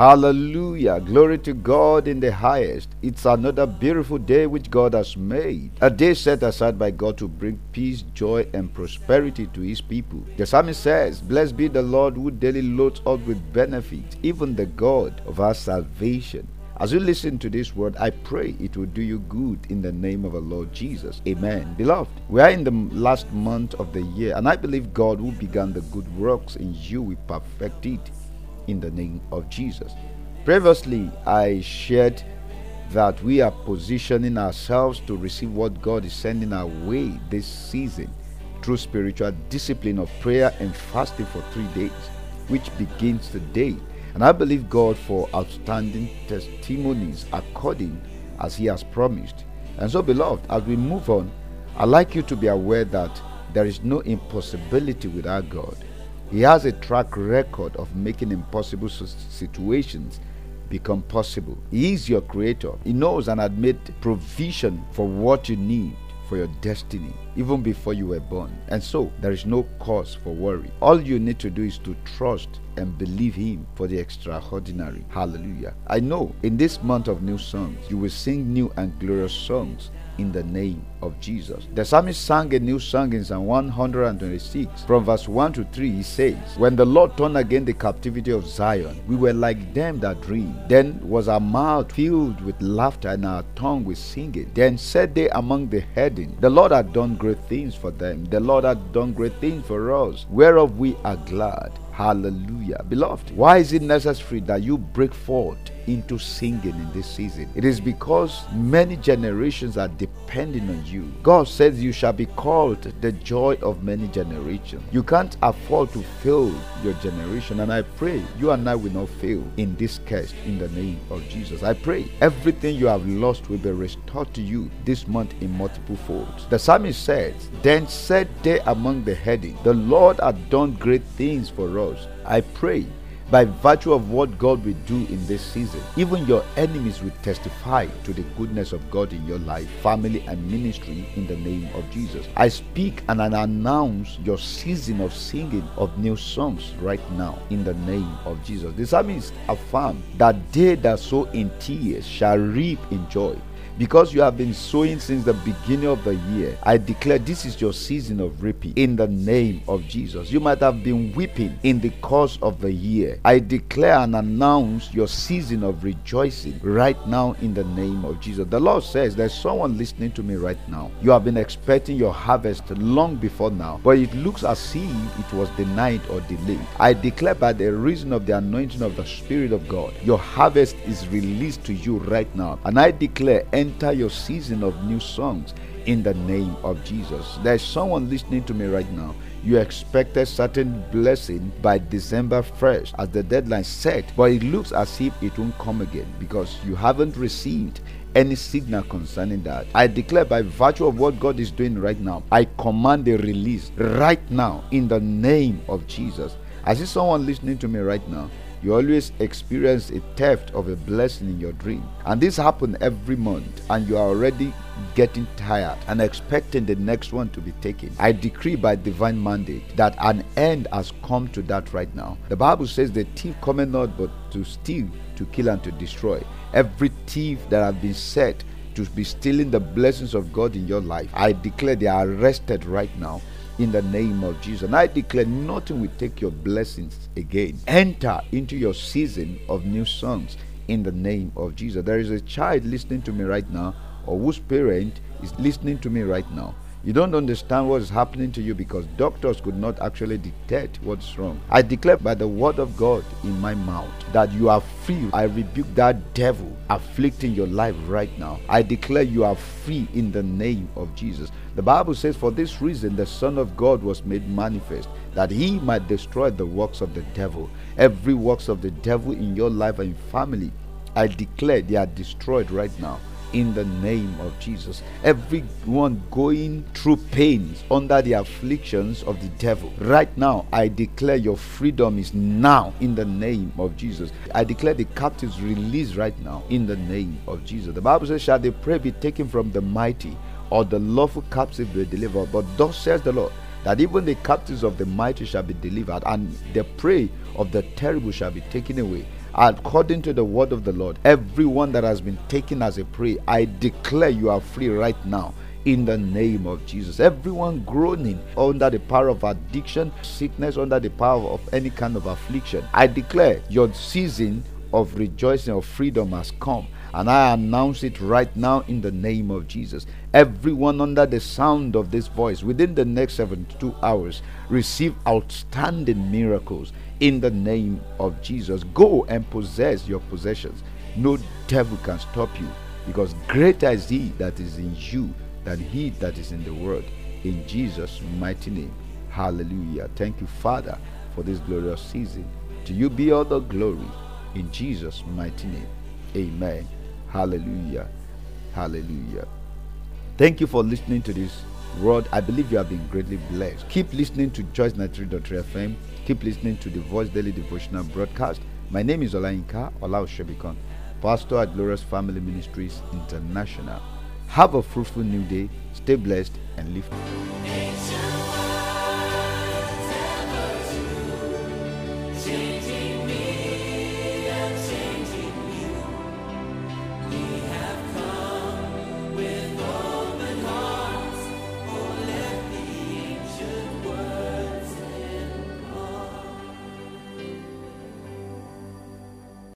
Hallelujah. Glory to God in the highest. It's another beautiful day which God has made. A day set aside by God to bring peace, joy, and prosperity to his people. The psalmist says, Blessed be the Lord who daily loads us with benefits, even the God of our salvation. As you listen to this word, I pray it will do you good in the name of our Lord Jesus. Amen. Beloved, we are in the last month of the year, and I believe God who began the good works in you will perfect it in the name of Jesus. Previously, I shared that we are positioning ourselves to receive what God is sending our way this season through spiritual discipline of prayer and fasting for three days, which begins today. And I believe God for outstanding testimonies according as He has promised. And so, beloved, as we move on, I'd like you to be aware that there is no impossibility with our God. He has a track record of making impossible situations become possible. He is your creator. He knows and had made provision for what you need for your destiny even before you were born. And so there is no cause for worry. All you need to do is to trust and believe Him for the extraordinary. Hallelujah. I know in this month of new songs, you will sing new and glorious songs in the name of Jesus. The psalmist sang a new song in Psalm 126. From verse 1 to 3, he says, When the Lord turned again the captivity of Zion, we were like them that dream. Then was our mouth filled with laughter and our tongue with singing. Then said they among the heathen, The Lord had done great things for them. The Lord had done great things for us, whereof we are glad. Hallelujah. Beloved, why is it necessary that you break forth into singing in this season? It is because many generations are depending on you. God says you shall be called the joy of many generations. You can't afford to fail your generation, and I pray you and I will not fail in this case in the name of Jesus. I pray everything you have lost will be restored to you this month in multiple folds. The psalmist says, Then said they among the heathen, The Lord hath done great things for us I pray by virtue of what God will do in this season, even your enemies will testify to the goodness of God in your life, family, and ministry in the name of Jesus. I speak and I announce your season of singing of new songs right now in the name of Jesus. The psalmist affirmed that they that sow in tears shall reap in joy because you have been sowing since the beginning of the year, I declare this is your season of reaping in the name of Jesus. You might have been weeping in the course of the year. I declare and announce your season of rejoicing right now in the name of Jesus. The Lord says there's someone listening to me right now. You have been expecting your harvest long before now, but it looks as if it was denied or delayed. I declare by the reason of the anointing of the Spirit of God, your harvest is released to you right now. And I declare, enter your season of new songs in the name of Jesus. There's someone listening to me right now. You expected certain blessing by December 1st as the deadline set, but it looks as if it won't come again because you haven't received any signal concerning that. I declare by virtue of what God is doing right now, I command a release right now in the name of Jesus. I see someone listening to me right now you always experience a theft of a blessing in your dream. And this happens every month, and you are already getting tired and expecting the next one to be taken. I decree by divine mandate that an end has come to that right now. The Bible says the thief cometh not but to steal, to kill, and to destroy. Every thief that has been set to be stealing the blessings of God in your life, I declare they are arrested right now in the name of Jesus. And I declare nothing will take your blessings again. Enter into your season of new songs in the name of Jesus. There is a child listening to me right now, or whose parent is listening to me right now. You don't understand what is happening to you because doctors could not actually detect what's wrong. I declare by the word of God in my mouth that you are free. I rebuke that devil afflicting your life right now. I declare you are free in the name of Jesus. The Bible says, For this reason the Son of God was made manifest, that he might destroy the works of the devil. Every works of the devil in your life and family, I declare they are destroyed right now in the name of Jesus. Everyone going through pains under the afflictions of the devil, right now, I declare your freedom is now in the name of Jesus. I declare the captives released right now in the name of Jesus. The Bible says, Shall the prey be taken from the mighty, or the lawful captive be delivered? But thus says the Lord, that even the captives of the mighty shall be delivered, and the prey of the terrible shall be taken away. According to the word of the Lord, everyone that has been taken as a prey, I declare you are free right now in the name of Jesus. Everyone groaning under the power of addiction, sickness, under the power of any kind of affliction, I declare your season of rejoicing of freedom has come and I announce it right now in the name of Jesus. Everyone under the sound of this voice within the next 72 hours receive outstanding miracles in the name of Jesus. Go and possess your possessions. No devil can stop you because greater is he that is in you than he that is in the world. In Jesus' mighty name. Hallelujah. Thank you, Father, for this glorious season. To you be all the glory. In Jesus' mighty name. Amen. Hallelujah. Hallelujah. Thank you for listening to this word. I believe you have been greatly blessed. Keep listening to Choice 93.3 FM. Keep listening to the Voice Daily Devotional broadcast. My name is Olayinka Olaoshebikon, pastor at Glorious Family Ministries International. Have a fruitful new day. Stay blessed and live.